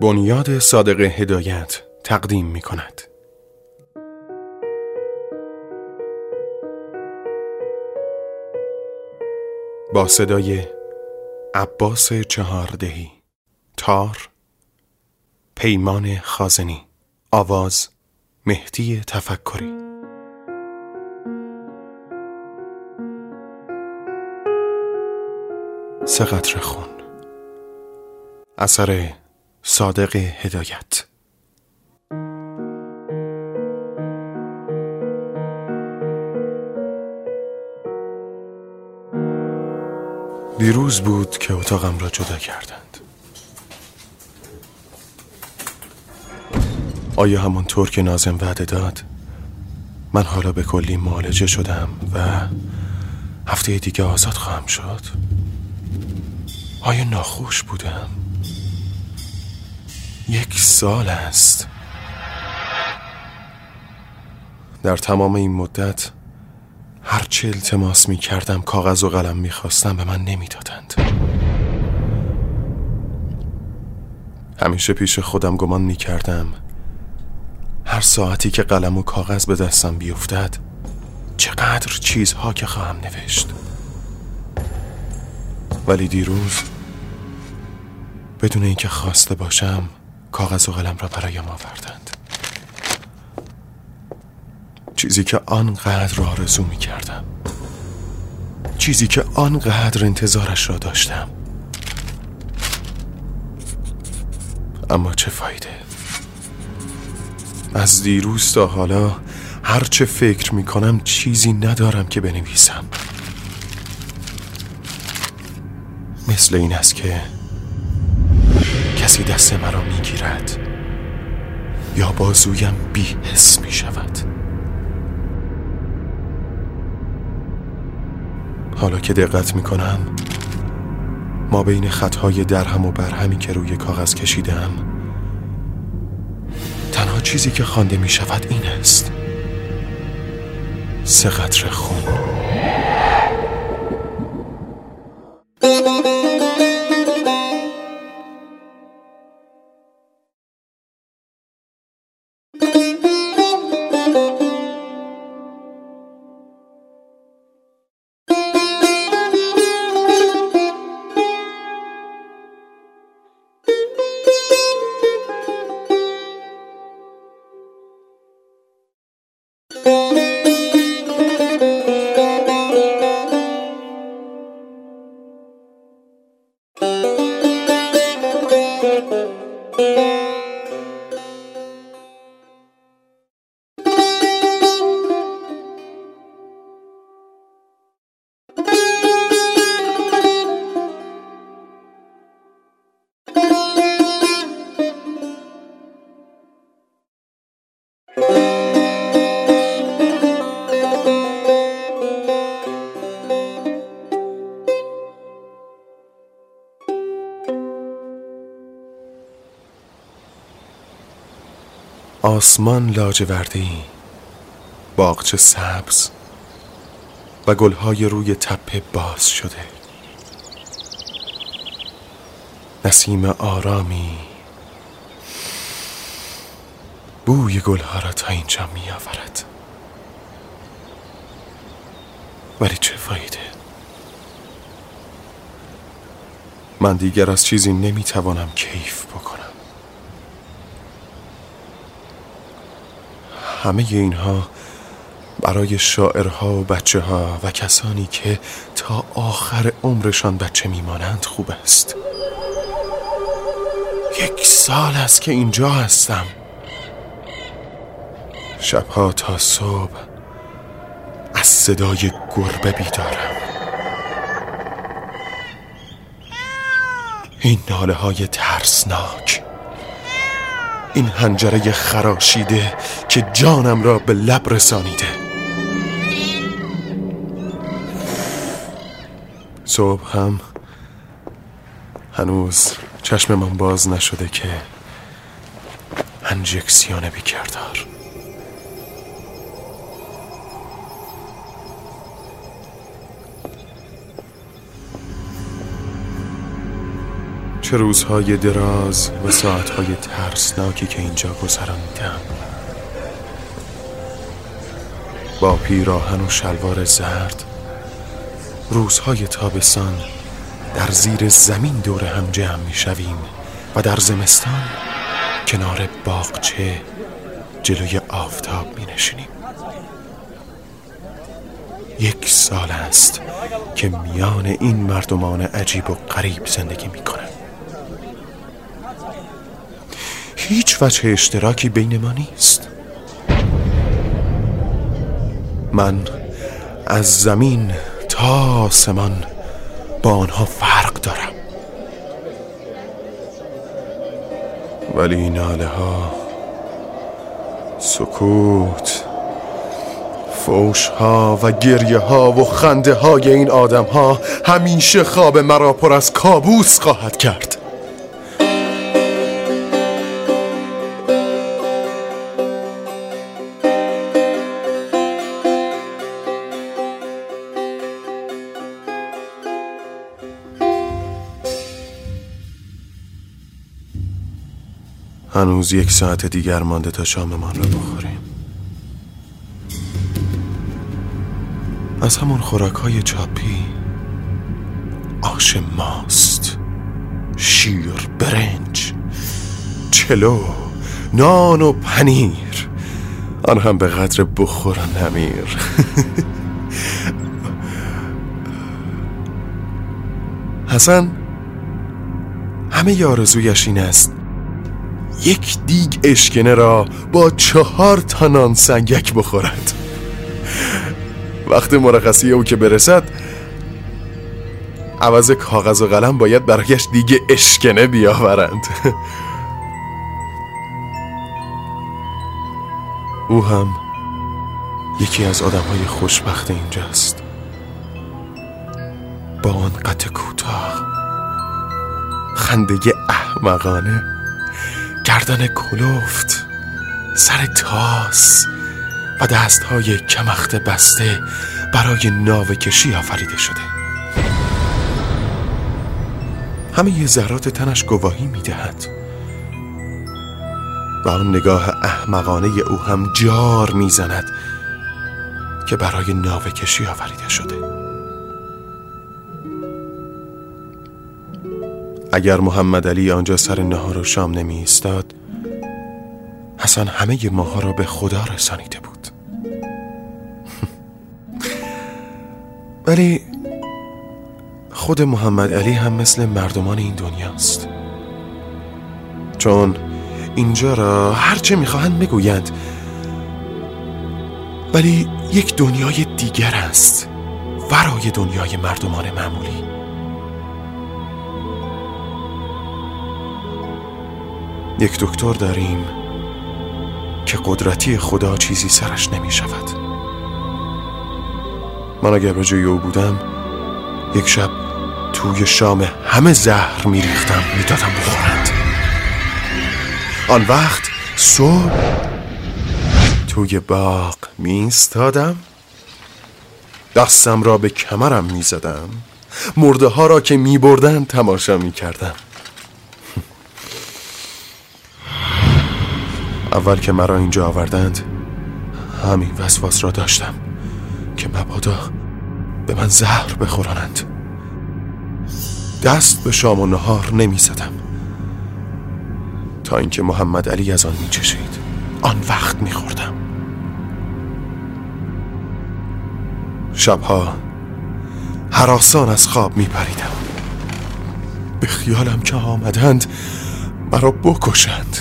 بنیاد صادق هدایت تقدیم می کند. با صدای عباس چهاردهی تار پیمان خازنی آواز مهدی تفکری سه قطر خون اثر صادق هدایت. دیروز بود که اتاقم را جدا کردند. آیا همانطور که نازم وعده داد من حالا به کلی معالجه شدم و هفته دیگه آزاد خواهم شد؟ آیا ناخوش بودم؟ یک سال است. در تمام این مدت هرچه التماس می کردم کاغذ و قلم می خواستم به من نمی دادند. همیشه پیش خودم گمان می کردم هر ساعتی که قلم و کاغذ به دستم بیفتد چقدر چیزها که خواهم نوشت. ولی دیروز بدون اینکه خواسته باشم کاغذ و قلم را برایم آوردند. چیزی که آنقدر آرزو می کردم چیزی که آنقدر انتظارش را داشتم. اما چه فایده؟ از دیروز تا حالا هرچه فکر می کنم چیزی ندارم که بنویسم. مثل این است که کسی دست مرا می‌گیرد یا بازویم بی حس می شود حالا که دقت می کنم ما بین خطهای درهم و برهمی که روی کاغذ کشیدم تنها چیزی که خوانده می شود این است. سه قطر خون. آسمان لاجوردی باغچه سبز و گلهای روی تپه باز شده. نسیم آرامی بوی گلها را تا اینجا می آورد ولی چه فایده؟ من دیگر از چیزی نمی توانم کیف بکنم. همه اینها برای شاعرها و بچه ها و کسانی که تا آخر عمرشان بچه میمانند خوب است. یک سال است که اینجا هستم. شبها تا صبح از صدای گربه بیدارم. این ناله های ترسناک. این هنجره خراشیده که جانم را به لب رسانیده. صبح هم هنوز چشممان باز نشده که انجکسیون بیکردار. چه روزهای دراز و ساعتهای ترسناکی که اینجا گذرانیدم با پیراهن و شلوار زرد روزهای تابستان در زیر زمین دور هم جمع می شویم و در زمستان کنار باغچه جلوی آفتاب می نشینیم یک سال است که میان این مردمان عجیب و غریب زندگی می کنم هیچ وجه اشتراکی بین ما نیست. من از زمین تا آسمان با آنها فرق دارم. ولی ناله ها سکوت فوش ها و گریه ها و خنده های این آدم ها همیشه خواب مرا پر از کابوس خواهد کرد. هنوز یک ساعت دیگر مانده تا شاممان را بخوریم. از همون خوراک های چاپی آش ماست شیر برنج چلو نان و پنیر. آن هم به قدر بخور و نمیر. حسن همه یارزویش این است یک دیگ اشکنه را با چهار تا نان سنگک بخورد. وقت مرخصی او که برسد عوض کاغذ و قلم باید برایش دیگه اشکنه بیاورند. او هم یکی از آدم های خوشبخت اینجاست. با آن قط کوتاه خنده احمقانه گردن کلوفت سر تاس و دستهای کمخت بسته برای ناو کشی آفریده شده. همه ذرات تنش گواهی می‌دهد. و آن نگاه احمقانه او هم جار می‌زند که برای ناو کشی آفریده شده. اگر محمد علی آنجا سر نهار و شام نمی ایستاد حسن همه ماها را به خدا رسانیده بود. ولی خود محمد علی هم مثل مردمان این دنیاست. چون اینجا را هرچه می‌خواهند بگویند ولی یک دنیای دیگر است ورای دنیای مردمان معمولی. یک دکتر داریم که قدرتی خدا چیزی سرش نمی شود. من اگر به جای او بودم یک شب توی شام همه زهر میریختم می‌دادم بخورند. آن وقت صبح توی باغ میستادم دستم را به کمرم می‌زدم مرده ها را که میبردن تماشا می‌کردم اول که مرا اینجا آوردند همین وسواس را داشتم که مبادا به من زهر بخورانند دست به شام و نهار نمی زدم تا اینکه محمد علی از آن می چشید آن وقت می خوردم شبها حراسان از خواب می پریدم به خیالم که آمدند مرا بکشند.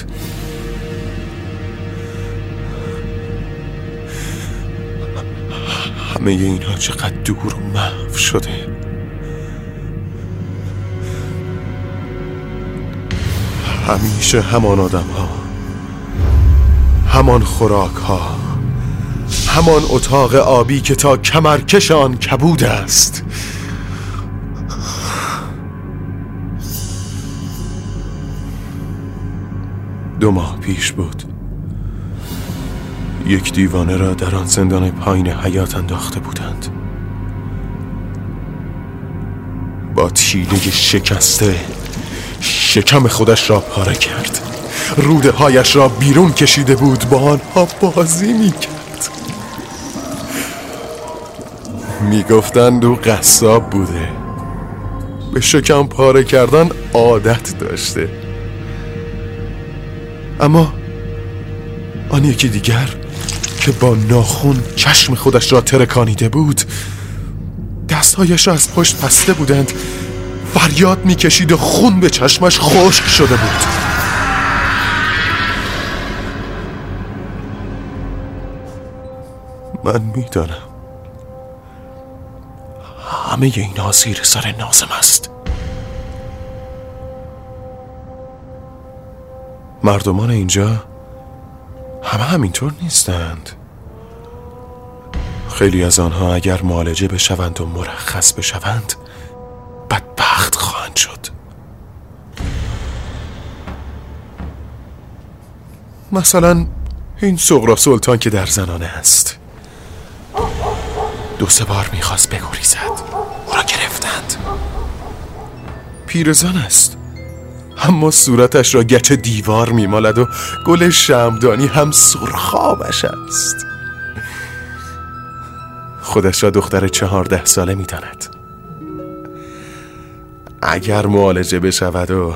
همه اینها چقدر دور و محو شده. همیشه همان آدم ها همان خوراک ها همان اتاق آبی که تا کمرکش آن کبود است. دو ماه پیش بود. یک دیوانه را در آن زندان پایین حیات انداخته بودند. با تیله شکسته شکم خودش را پاره کرد. روده هایش را بیرون کشیده بود با آنها بازی می کرد می گفتند او قصاب بوده. به شکم پاره کردن عادت داشته. اما آن یکی دیگر که با ناخون چشم خودش را ترکانیده بود دستهایش را از پشت پسته بودند فریاد می‌کشید و خون به چشمش خشک شده بود. من می‌دانم همه این زیر سر نازم است. مردمان اینجا همه همینطور نیستند. خیلی از آنها اگر معالجه بشوند و مرخص بشوند بدبخت خواهند شد. مثلا این سغرا سلطان که در زنانه است. دو سه بار می‌خواست بگریزد. او را گرفتند. پیرزن است. اما صورتش را گچ دیوار میمالد و گل شمدانی هم سرخابش است. خودش را دختر چهارده ساله می‌داند. اگر معالجه بشود و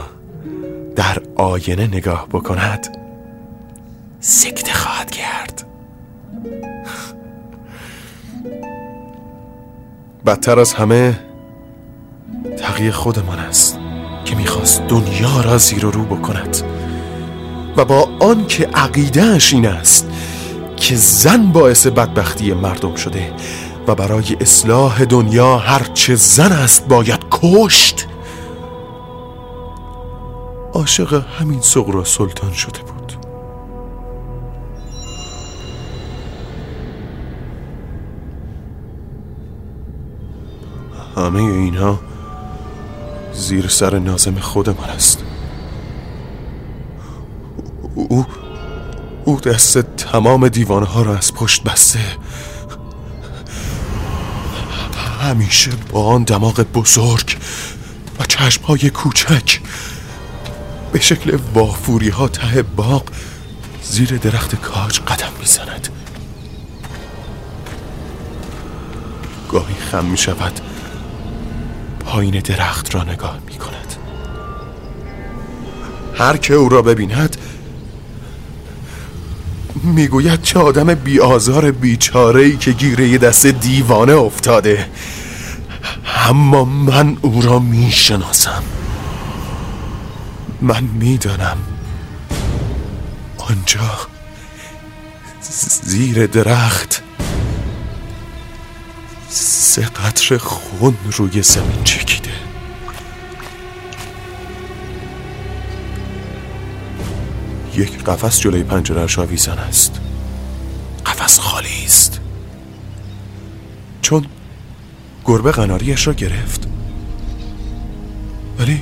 در آینه نگاه بکند سکته خواهد کرد بدتر از همه تقیه خودمان است. که می‌خواست دنیا را زیر و رو بکند. و با آن که عقیدهش این است که زن باعث بدبختی مردم شده و برای اصلاح دنیا هرچه زن است باید کشت عاشق همین سغرا سلطان شده بود. همه اینها زیر سر نازم خودمان است او او دست تمام دیوانه ها را از پشت بسته. همیشه با آن دماغ بزرگ و چشم های کوچک به شکل وافوری ها ته باغ زیر درخت کاج قدم می‌زند. گاهی خم می شود پایین درخت را نگاه می کند. هر که او را ببیند می‌گوید چه آدم بی آزار بیچاره ای که گیره دست دیوانه افتاده. اما من او را می‌شناسم. من می‌دانم. آنجا زیر درخت سه قطر خون روی زمین چکیده. یک قفس جلوی پنجرهش آویزان است. قفس خالی است. چون گربه قناریش را گرفت. ولی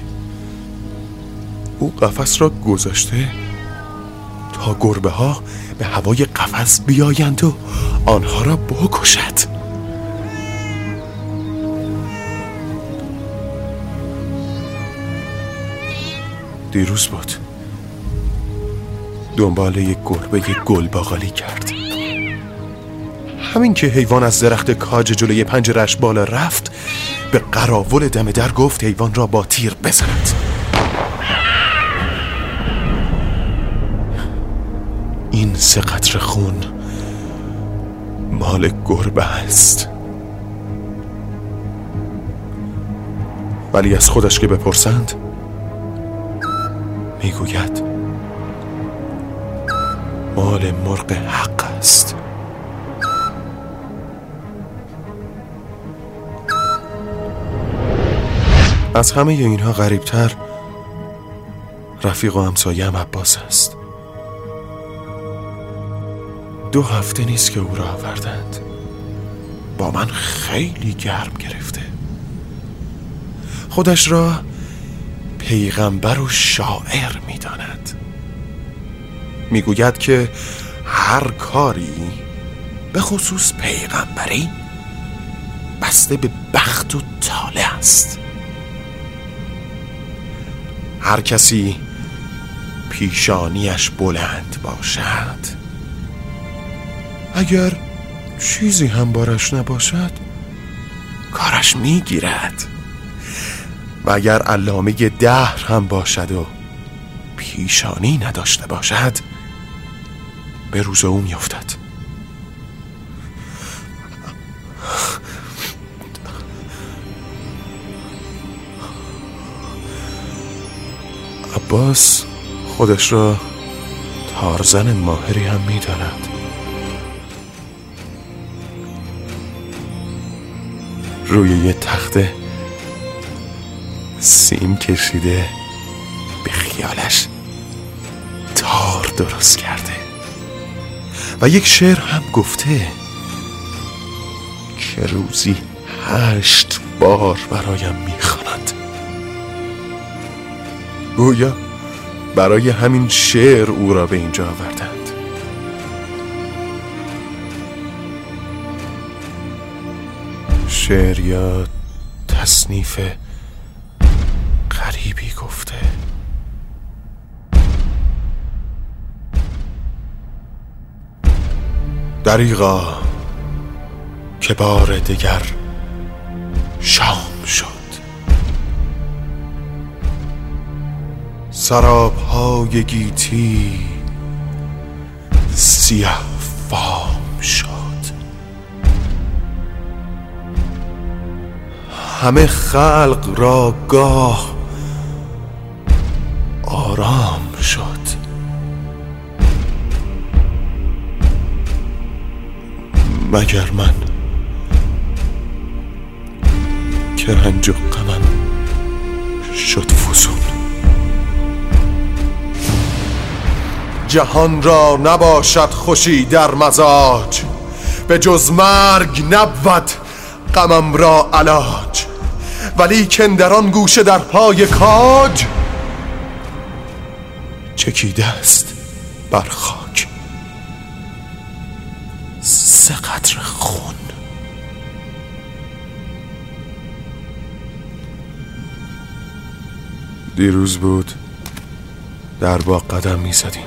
او قفس را گذاشته تا گربه ها به هوای قفس بیایند و آنها را بکشد. دیروز بود. دنبال یک گربه یک گل باقالی کرد. همین که حیوان از درخت کاج جلوی پنجرش بالا رفت به قراول دم در گفت حیوان را با تیر بزند. این سه قطر خون مال گربه است. ولی از خودش که بپرسند می‌گوید مال مرغ حق است. از همه اینها غریبتر رفیق و همسایه عباس است. دو هفته نیست که او را آوردند. با من خیلی گرم گرفته. خودش را پیغمبر و شاعر می‌داند. می‌گوید که هر کاری به خصوص پیغمبری بسته به بخت و تاله است. هر کسی پیشانیش بلند باشد اگر چیزی هم بارش نباشد کارش می‌گیرد. و اگر علامه دهر هم باشد و پیشانی نداشته باشد به روز او میافتد. عباس خودش را تارزن ماهری هم می‌داند. روی یه تخته سیم کشیده به خیالش. تار درست کرده. و یک شعر هم گفته که روزی هشت بار برایم می‌خواند. گویا برای همین شعر او را به اینجا آوردند. شعر یا تصنیف دریغا که بار دیگر شام شد. سراب های گیتی سیاه فام شد. همه خلق را گاه آرام شد. مگر من که رنج و غمم شد فزون جهان را نباشد خوشی در مزاج به جز مرگ نبود غمم را علاج. ولی در آن گوشه در پای کاج چکیده است بر دیروز بود در با قدم می زدیم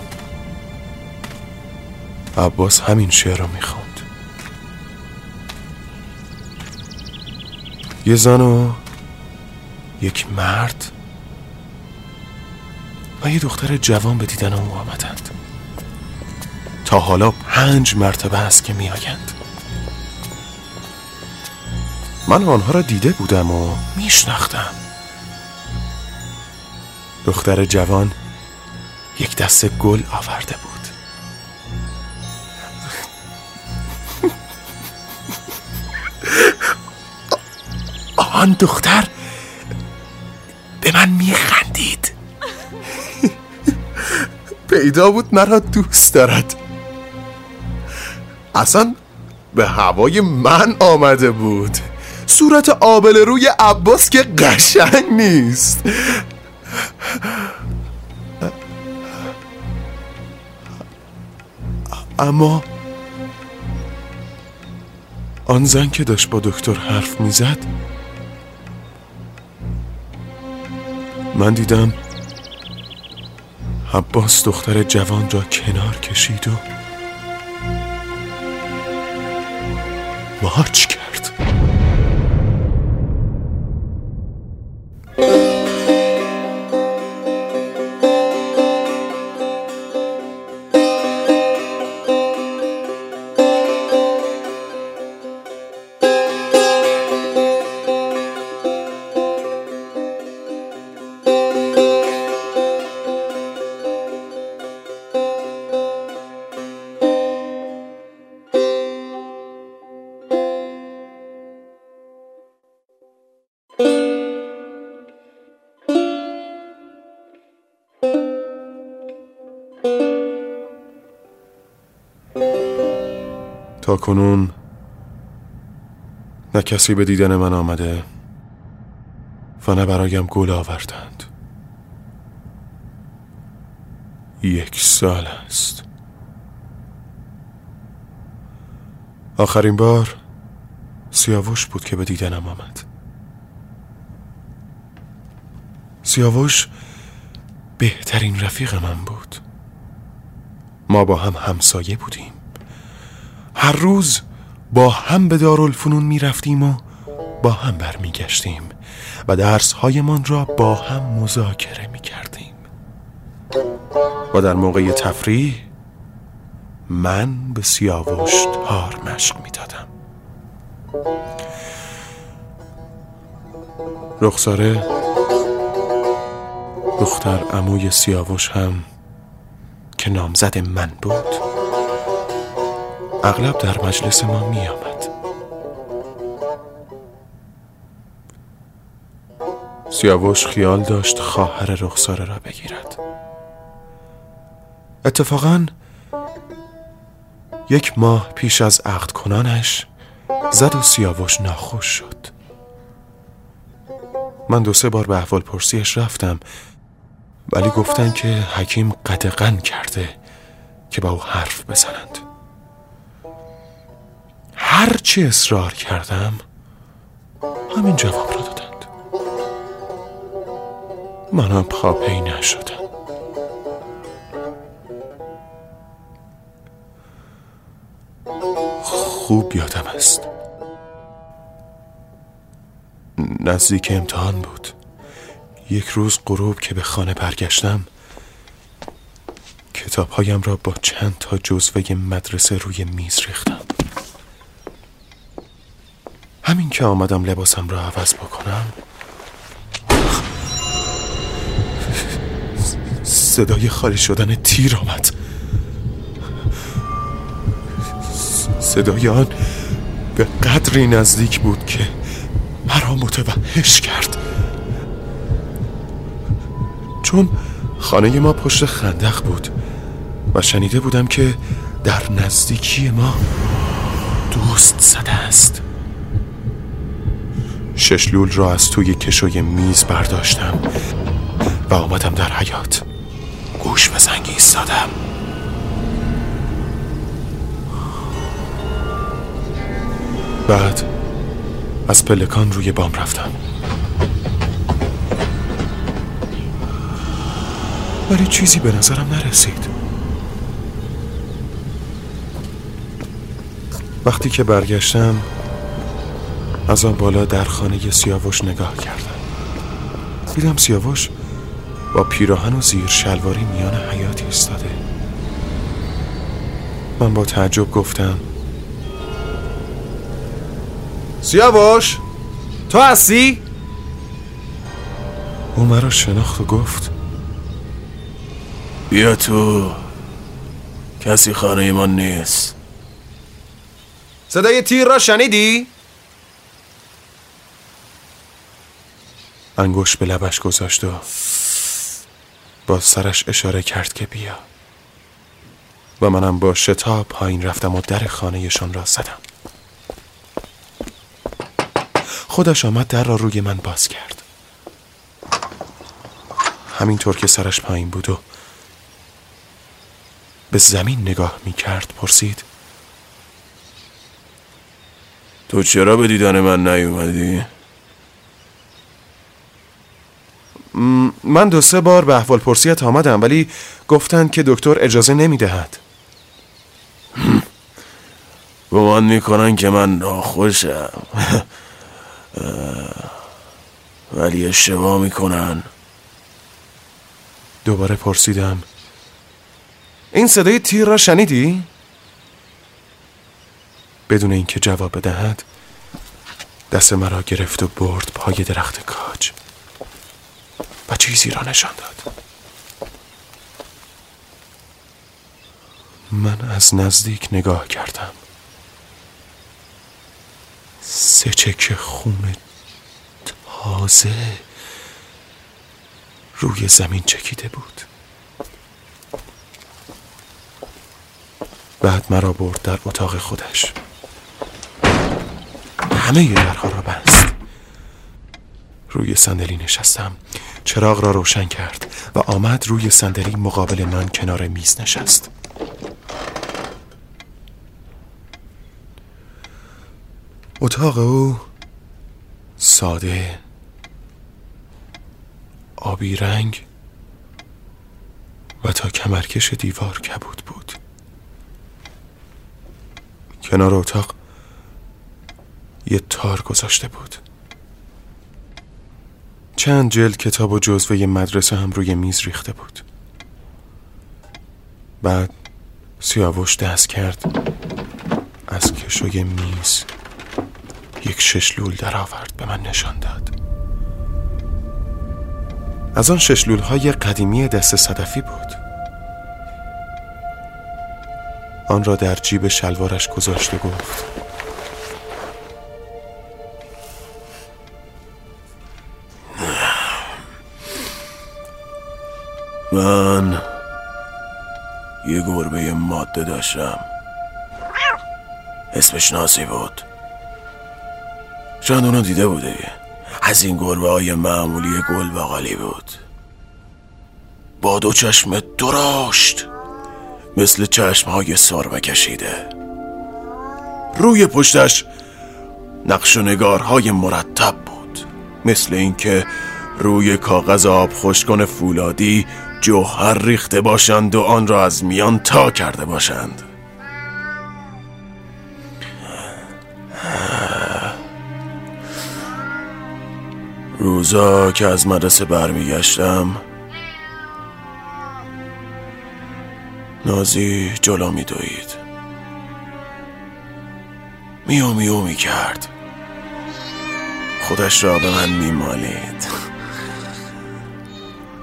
عباس همین شعر رو می خوند یه زن و یک مرد و یه دختر جوان به دیدن او آمدند. تا حالا پنج مرتبه است که می آیند من آنها را دیده بودم و میشناختم. دختر جوان یک دست گل آورده بود. آن دختر به من میخندید. پیدا بود مرا دوست دارد. اصلا به هوای من آمده بود. صورت آبل روی عباس که قشنگ نیست. اما آن زن که داشت با دکتر حرف می‌زد من دیدم عباس دختر جوان را کنار کشید و مارچ کرد. تا کنون نه کسی به دیدن من آمده و نه برایم گل آوردند. یک سال است. آخرین بار سیاوش بود که به دیدنم آمد. سیاوش بهترین رفیق من بود. ما با هم همسایه بودیم. هر روز با هم به دارالفنون می رفتیم و با هم برمیگشتیم و درس هایمان را با هم مذاکره می کردیم و در موقع تفریح من به سیاوش تار مشق می دادم رخساره دختر عموی سیاوش هم که نامزد من بود اغلب در مجلس ما می آمد سیاوش خیال داشت خواهر رخساره را بگیرد. اتفاقا یک ماه پیش از عقد کنانش زد و سیاوش ناخوش شد. من دو سه بار به احوال پرسیش رفتم ولی گفتن که حکیم قدقن کرده که با او حرف بزنند. هرچی اصرار کردم همین جواب را دادند. منم پاپی نشدم. خوب یادم است. نزدیک امتحان بود. یک روز غروب که به خانه برگشتم کتابهایم را با چند تا جزوه مدرسه روی میز ریختم همین که آمدم لباسم را عوض بکنم. صدای خالی شدن تیر آمد. صدای آن به قدری نزدیک بود که مرا متوحش کرد. چون خانه ما پشت خندق بود و شنیده بودم که در نزدیکی ما دوست زده است. ششلول را از توی کشوی میز برداشتم و آمدم در حیات گوش به زنگ ایستادم. بعد از پلکان روی بام رفتم. ولی چیزی به نظرم نرسید. وقتی که برگشتم از آن بالا در خانه سیاوش نگاه کردم دیدم سیاوش با پیراهن و زیر شلواری میان حیات ایستاده من با تعجب گفتم سیاوش تو هستی؟ او مرا شناخت و گفت بیا تو کسی خانه ما نیست صدای تیر را شنیدی؟ انگوش به لبش گذاشت و با سرش اشاره کرد که بیا. و منم با شتاب پایین رفتم و در خانهشان را زدم. خودش آمد در را روی من باز کرد. همینطور که سرش پایین بود و به زمین نگاه می کرد پرسید تو چرا به دیدن من نیومدی؟ من دو سه بار به احوال پرسیت آمدم ولی گفتند که دکتر اجازه نمی دهد گمان می‌کنن که من ناخوشم. ولی اشتباه می‌کنن. دوباره پرسیدم. این صدای تیر را شنیدی؟ بدون اینکه جواب بدهد دست مرا گرفت و برد پای درخت کاج. و چیزی را نشان داد. من از نزدیک نگاه کردم. سه چک خون تازه روی زمین چکیده بود. بعد مرا برد در اتاق خودش. همه درها را بست. روی صندلی نشستم. چراغ را روشن کرد و آمد روی صندلی مقابل من کنار میز نشست. اتاق او ساده آبی رنگ و تا کمرکش دیوار کبود بود. کنار اتاق یه تار گذاشته بود. چند جلد کتاب و جزوه مدرسه هم روی میز ریخته بود. بعد سیاوش دست کرد. از کشوی میز یک ششلول در آورد به من نشان داد. از آن ششلول های قدیمی دست صدفی بود. آن را در جیب شلوارش گذاشت و گفت من یه گربه ماده داشتم. اسمش نازی بود. شاید اونو دیده بوده. از این گربه های معمولی گل بغالی بود. با دو چشم دراشت مثل چشم های سرمه کشیده. روی پشتش نقش و نگارهای مرتب بود. مثل اینکه روی کاغذ آب خشکن فولادی جوهر ریخته باشند و آن را از میان تا کرده باشند. روزا که از مدرسه برمیگشتم نازی جلو می دوید میو میو می کرد خودش را به من می مالید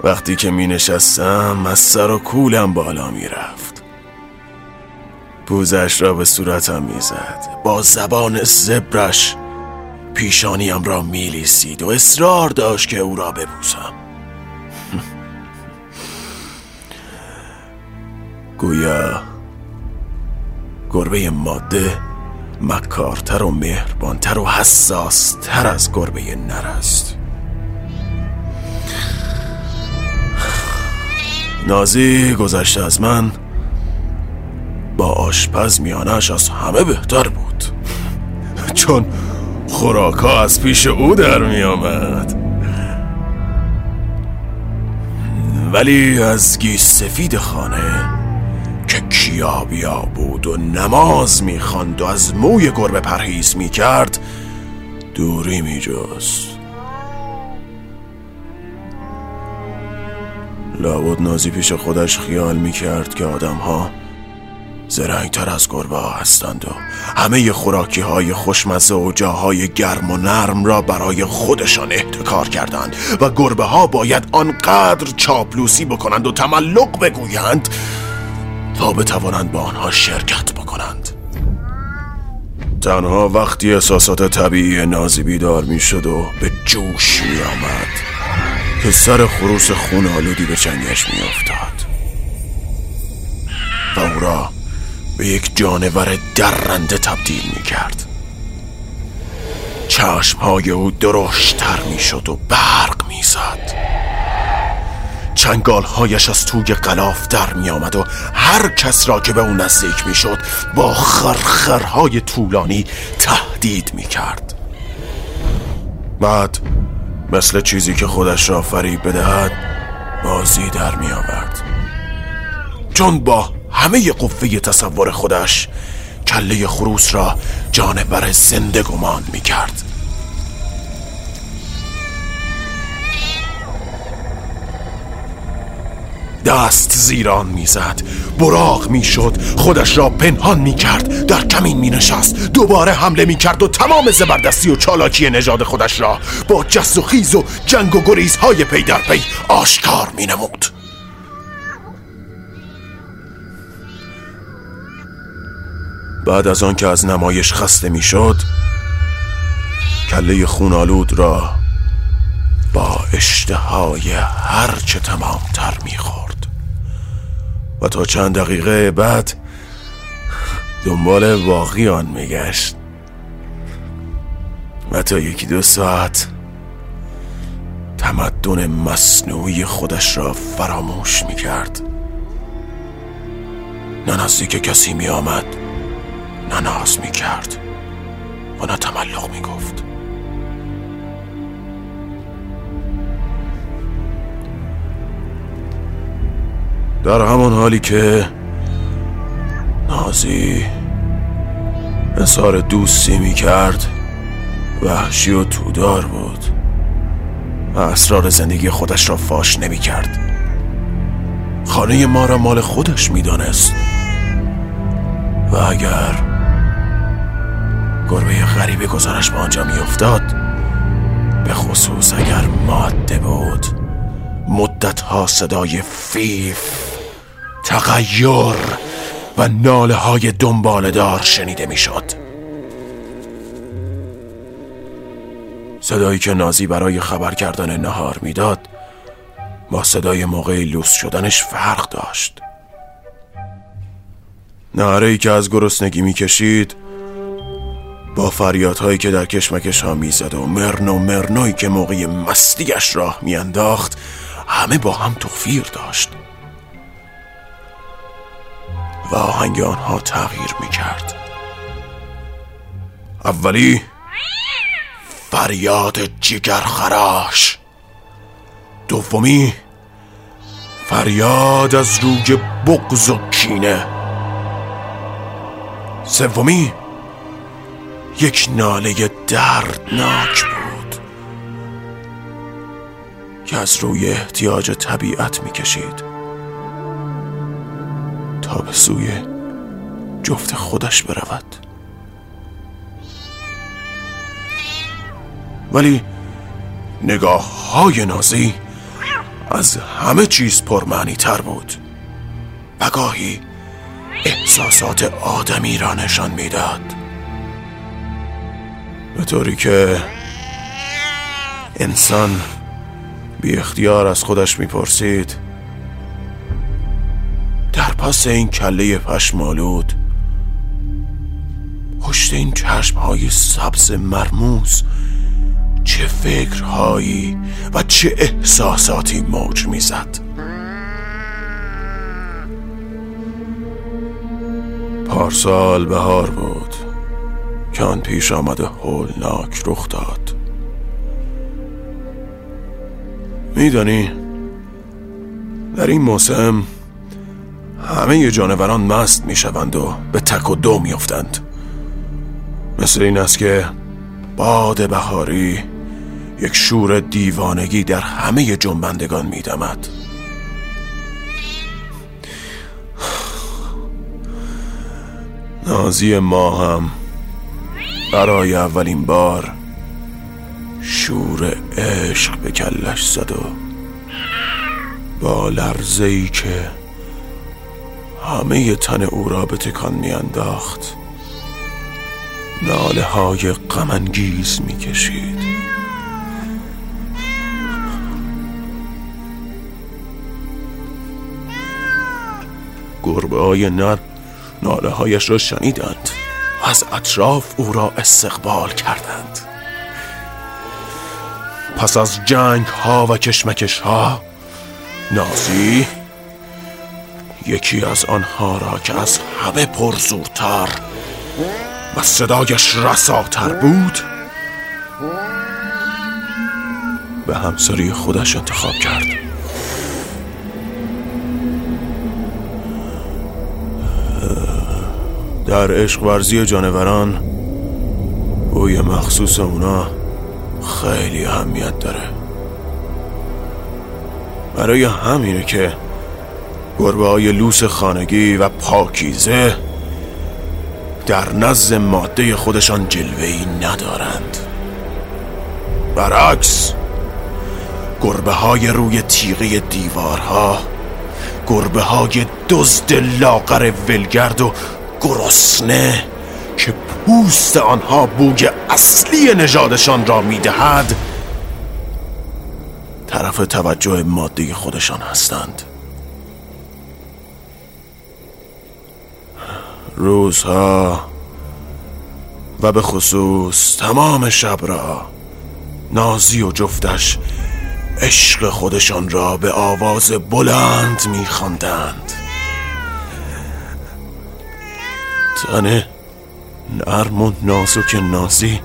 وقتی که می نشستم از سر و کولم بالا می رفت بوزش را به صورتم می زد با زبان زبرش پیشانیم را می لیسید و اصرار داشت که او را ببوسم. گویا گربه ماده مکارتر و مهربانتر و حساستر از گربه نر است. نازی گذشته از من با آشپز میانش از همه بهتر بود. چون خوراکا از پیش او در می آمد ولی از گیس سفید خانه که کیابیا بود و نماز می‌خواند و از موی گربه پرهیز می‌کرد دوری میجست. لابد نازی پیش خودش خیال می‌کرد که آدم ها زرنگتر از گربه ها هستند و همه خوراکی های خوشمزه و جاهای گرم و نرم را برای خودشان احتکار کردند و گربه ها باید آنقدر چاپلوسی بکنند و تملق بگویند تا بتوانند با آنها شرکت بکنند. تنها وقتی احساسات طبیعی نازی بیدار می شد و به جوش می آمد که سر خروس خون آلودی به چنگش می افتاد و او را به یک جانور درنده تبدیل می کرد چشمهای او درشتر می شد و برق می زد چنگالهایش از توی قلاف در می آمد و هر کس را که به اون نزدیک می شد با خرخرهای طولانی تهدید می کرد بعد مثل چیزی که خودش را فریب بدهد بازی در می آورد چون با همه قوه تصور خودش کله خروس را جانور زنده گمان می کرد دست زیران می‌زد. براغ می‌شد. خودش را پنهان می‌کرد. در کمین مینشست. دوباره حمله می‌کرد و تمام زبردستی و چالاکی نژاد خودش را با جست و خیز و جنگ و گریزهای پی در پی آشکار مینمود. بعد از آن که از نمایش خسته می‌شد کله خونالود را با اشتهای هرچه تمامتر می‌خورد. و تا چند دقیقه بعد دنبال باقی آن میگشت. و تا یکی دو ساعت تمدن مصنوعی خودش را فراموش می‌کرد. نه نزدیک کسی می آمد نه ناز می کرد و نه تملق می گفت در همان حالی که نازی اظهار دوستی می کرد وحشی و تودار بود. و اسرار زندگی خودش را فاش نمی کرد خانه ما را مال خودش می دانست و اگر گربه غریبی گذارش به آنجا می افتاد به خصوص اگر ماده بود مدت ها صدای فیف تغییر و ناله های دنبالدار شنیده می شد صدایی که نازی برای خبر کردن نهار می‌داد با صدای موقع لوس شدنش فرق داشت. نهره ای که از گرسنگی می‌کشید با فریادهایی که در کشمکش ها می‌زد و مرن و مرنوی که موقع مستیش راه میانداخت همه با هم توفیر داشت. و آهنگ آنها تغییر می‌کرد. اولی فریاد جگر خراش. دومی فریاد از روی بغز و کینه. سومی یک ناله دردناک بود که از روی احتیاج طبیعت می‌کشید. به سوی جفت خودش برود. ولی نگاه های نازی از همه چیز پرمعنی تر بود و گاهی احساسات آدمی را نشان می‌داد. به طوری که انسان بی اختیار از خودش می‌پرسید در پس این کله پشمالود پشت این چشم های سبز مرموز چه فکرهایی و چه احساساتی موج می‌زد. پارسال بهار بود که آن پیش آمده هولناک رخ داد. میدانی در این موسم همه جانوران مست می‌شوند و به تک و دو میافتند. مثل این است که باد بهاری یک شور دیوانگی در همه جنبندگان میدمد. نازی ما هم برای اولین بار شور عشق به کلش زد و با لرزه ای که همه تن او را به تکان میانداخت ناله های غمانگیز می‌کشید گربه های نر ناله هایش را شنیدند. از اطراف او را استقبال کردند. پس از جنگ ها و کشمکش ها نازی یکی از آنها را که از همه پرزورتر و صدایش رساتر بود به همسری خودش انتخاب کرد. در عشق ورزی جانوران بوی مخصوص اونا خیلی اهمیت داره. برای همینه که گربه های لوس خانگی و پاکیزه در نزد ماده خودشان جلوهی ندارند. برعکس گربه های روی تیغه دیوارها گربه های دزد لاغر ولگرد و گرسنه که پوست آنها بوی اصلی نژادشان را می‌دهد طرف توجه ماده خودشان هستند. روزها و به خصوص تمام شب را نازی و جفتش عشق خودشان را به آواز بلند میخواندند. تنه نرم و نازک نازی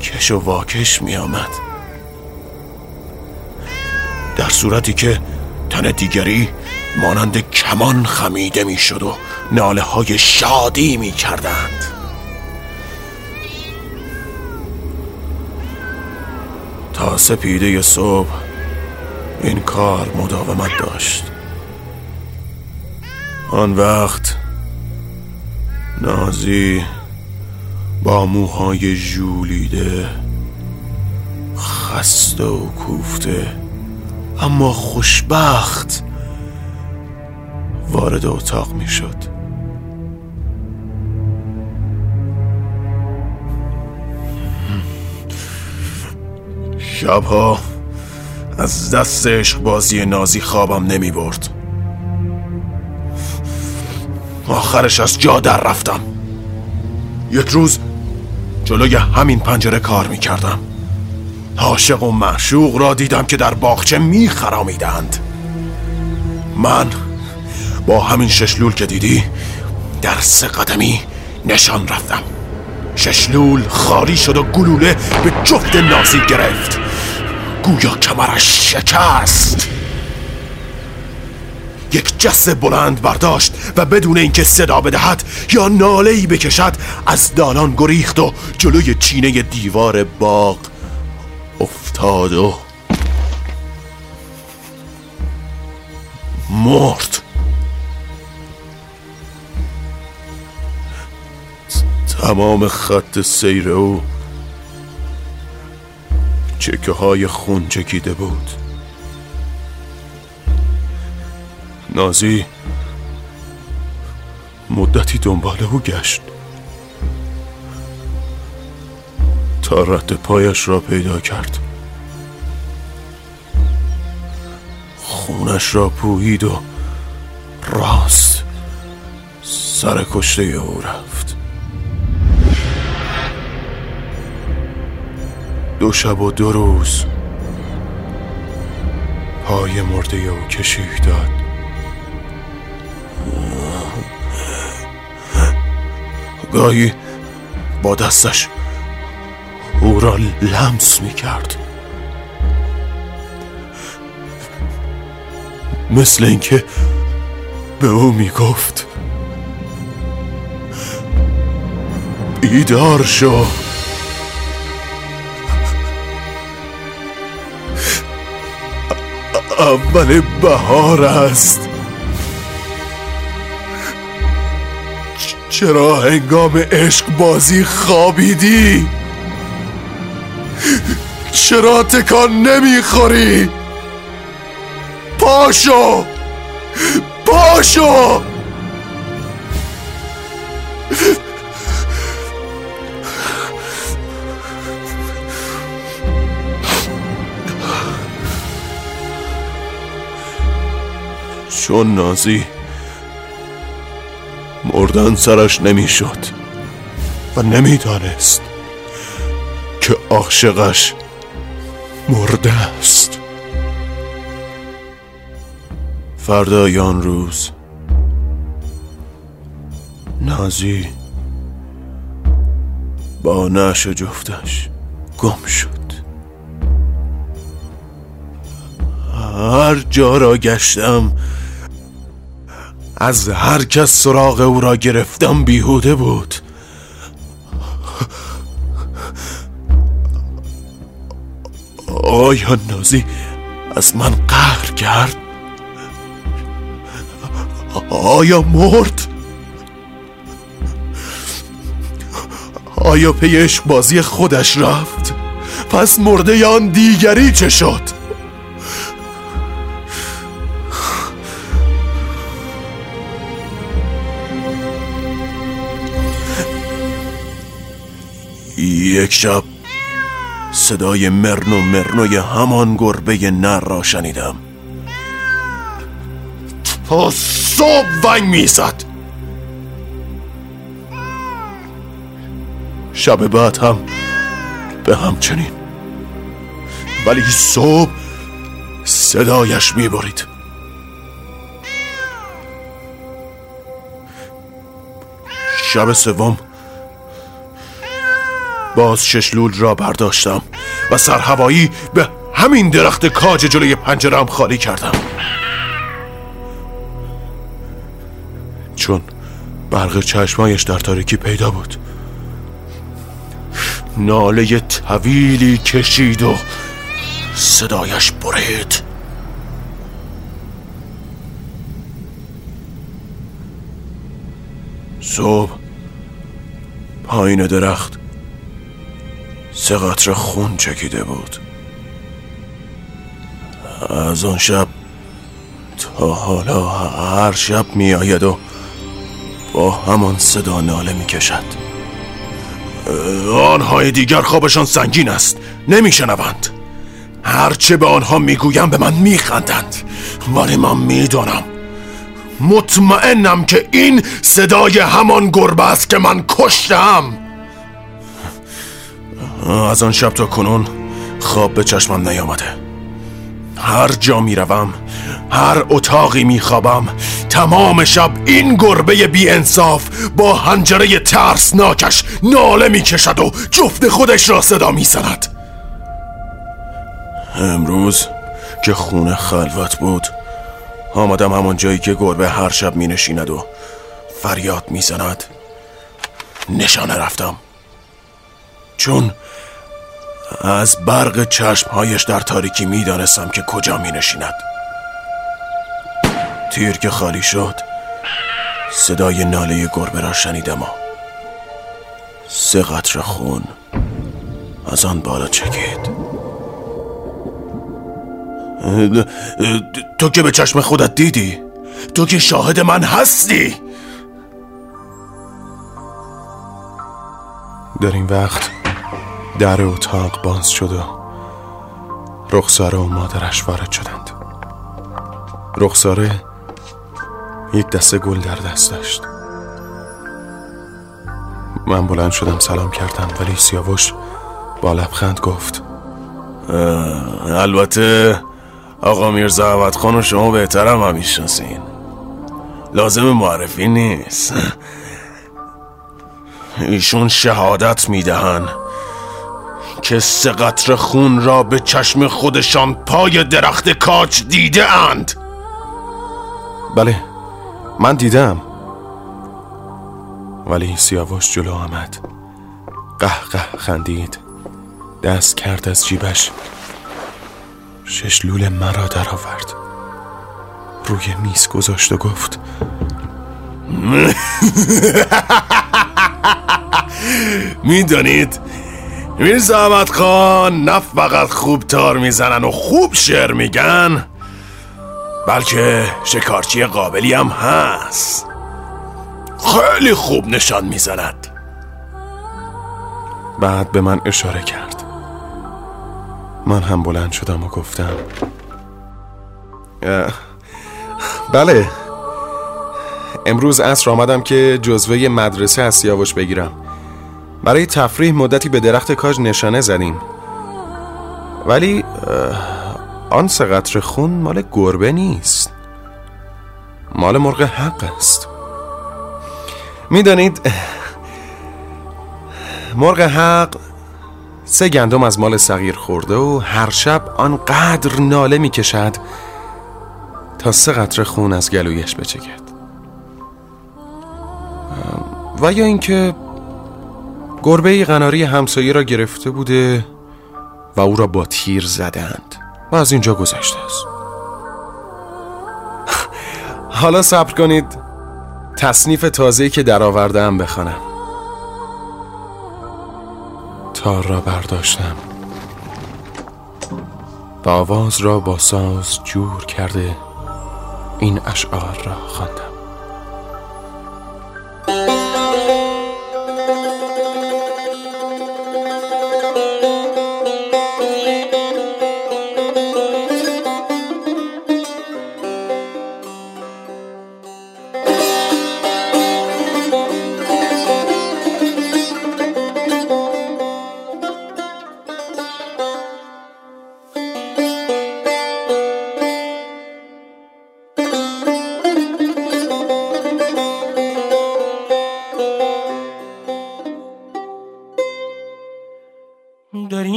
کش و واکش می آمد در صورتی که تن دیگری مانند کمان خمیده می‌شد و ناله های شادی می کردند تا سپیده صبح این کار مداومت داشت. آن وقت نازی با موهای ژولیده خسته و کوفته اما خوشبخت وارد اتاق می شد شبها از دست عشق بازی نازی خوابم نمی برد آخرش از جا در رفتم. یک روز جلوی همین پنجره کار می کردم عاشق و معشوق را دیدم که در باغچه می خرامیدند من با همین ششلول که دیدی در سه قدمی نشان رفتم. ششلول خاری شد و گلوله به جفت نازی گرفت. گویا کمرش شکست. یک جس بلند برداشت و بدون اینکه صدا بدهد یا ناله ای بکشد از دالان گریخت و جلوی چینه دیوار باغ افتاد و مرد. تمام خط سیر او چکه های خون چکیده بود. نازی مدتی دنبال او گشت. تا رد پایش را پیدا کرد. خونش را پوهید و راست سر کشته او رفت. دو شب و دو روز پای مرده او کشیک داد. گاهی با دستش او را لمس می کرد. مثل اینکه به او می گفت. بیدار شو اول بهار است. چرا هنگام عشق بازی خوابیدی؟ چرا تکان نمی‌خوری؟ پاشو! پاشو! چون نازی مردن سرش نمی‌شد و نمی‌دانست که عاشقش مرده است. فردای آن روز نازی با نش جفتش گم شد. هر جا را گشتم از هر کس سراغ او را گرفتم بیهوده بود. آیا نازی از من قهر کرد. آیا مرد؟ آیا پی بازی خودش رفت؟ پس مرده آن دیگری چه شد؟ یک شب صدای مرن و مرنوی همان گربه نر را شنیدم. تا صبح ونگ می‌زد. شب بعد هم به همچنین. ولی صبح صدایش می‌برید. شب سوم باز ششلول را برداشتم و سرهوایی به همین درخت کاج جلوی پنجرم خالی کردم. برق چشمایش در تاریکی پیدا بود. ناله طویلی کشید و صدایش برید. صبح پایین درخت سه قطر خون چکیده بود. از آن شب تا حالا هر شب می آید و با همان صدا ناله می کشد آنهای دیگر خوابشان سنگین است نمی شنوند هرچه به آنها می‌گویم به من میخندند. ولی من می‌دانم مطمئنم که این صدای همان گربه است که من کشتم. از آن شب تا کنون خواب به چشمم نیامده. هر جا می‌روم هر اتاقی میخوابم تمام شب این گربه بی انصاف با هنجره ترسناکش ناله می‌کشد و جفت خودش را صدا می‌زند. امروز که خونه خلوت بود آمدم همون جایی که گربه هر شب می نشیند و فریاد می زند نشانه رفتم. چون از برق چشمهایش در تاریکی می دانستم که کجا می نشیند تیر که خالی شد صدای ناله گربه را شنیدم سه قطر خون از آن بالا چکید. تو که به چشم خودت دیدی؟ تو که شاهد من هستی؟ در این وقت در اتاق باز شد و رخساره و مادرش وارد شدند. رخساره یک دسته گل در دست داشت. من بلند شدم سلام کردم ولی سیاوش با لبخند گفت البته آقا میرزا عوض خان و شما بهترم هم می‌شناسین. لازم معرفی نیست. ایشون شهادت می‌دهن. که سه قطر خون را به چشم خودشان پای درخت کاج دیده اند. بله من دیدم. ولی سیاوش جلو آمد. قه قه خندید. دست کرد از جیبش. شش لول مرا درآورد. روی میز گذاشت و گفت می‌دانید میرزا احمد خان نه فقط خوب تار می‌زنن و خوب شعر میگن بلکه شکارچی قابلی هم هست. خیلی خوب نشان می‌زند. بعد به من اشاره کرد. من هم بلند شدم و گفتم بله. امروز عصر آمدم که جزوه مدرسه از سیاوش بگیرم. برای تفریح مدتی به درخت کاج نشانه زدیم. ولی آن سه قطر خون مال گربه نیست. مال مرغ حق است. می‌دانید مرغ حق سه گندم از مال صغیر خورده و هر شب آنقدر ناله می کشد تا سه قطره خون از گلویش بچکد. و یا اینکه گربه قناری همسایه را گرفته بوده و او را با تیر زدند و از اینجا گذشته است. حالا صبر کنید. تصنیف تازه‌ای که درآورده‌ام بخوانم. تار را برداشتم. و آواز را با ساز جور کرده این اشعار را خواندم.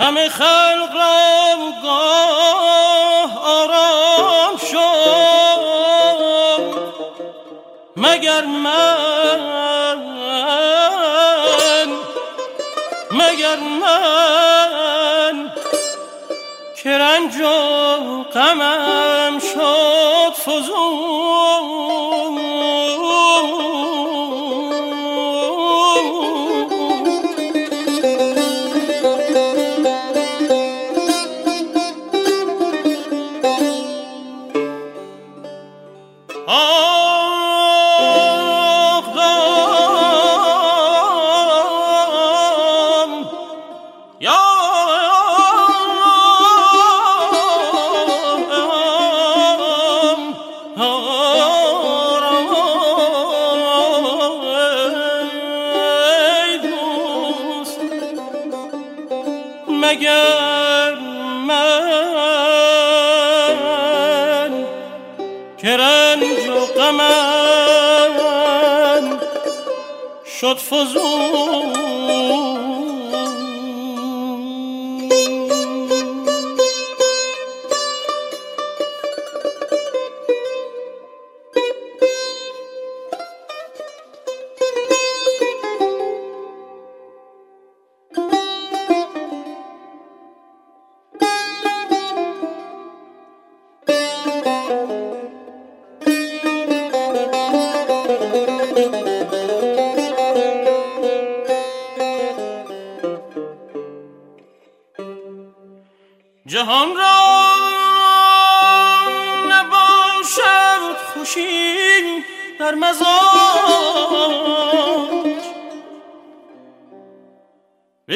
همه خلق را گاه آرام شد. مگر من مگر من که رنج و غمم شد فزون؟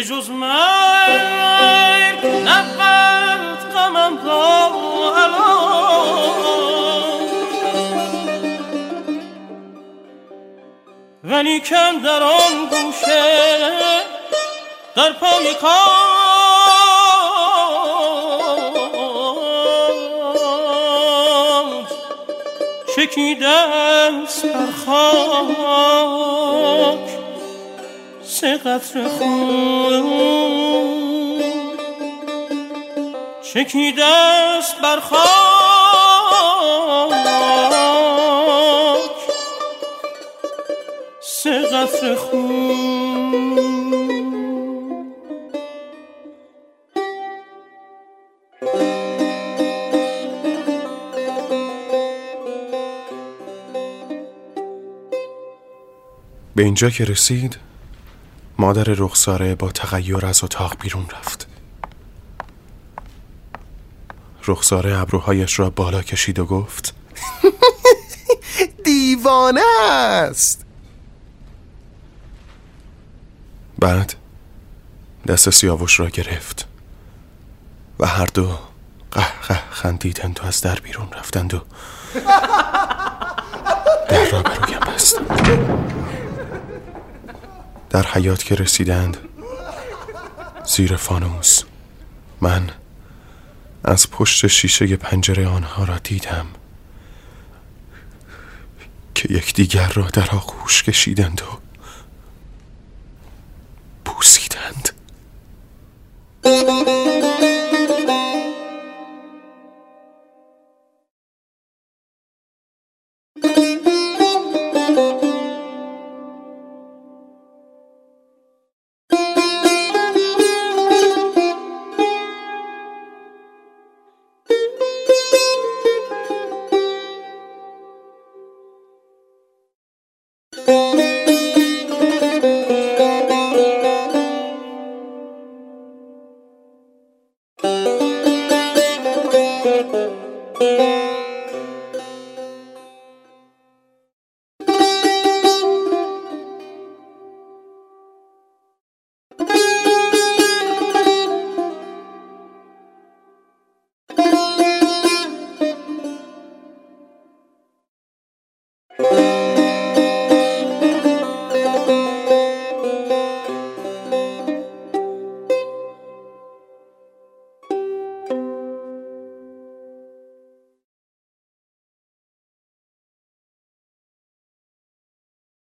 جز مرگ نبود غمم را علاج ولیکن در آن گوشه در پای کاج چه چکیده است خاک. سه قطر خون چکیده است بر خاک. سه خون. به اینجا که رسید مادر رخساره با تغییر از اتاق بیرون رفت. رخساره ابروهایش را بالا کشید و گفت دیوانه است! بعد دست سیاوش را گرفت و هر دو قه قه خندیدند و از در بیرون رفتند و در را برویم بستند. در حیات که رسیدند. زیر فانوس. من از پشت شیشه پنجره آنها را دیدم که یکدیگر را در آغوش کشیدند و بوسیدند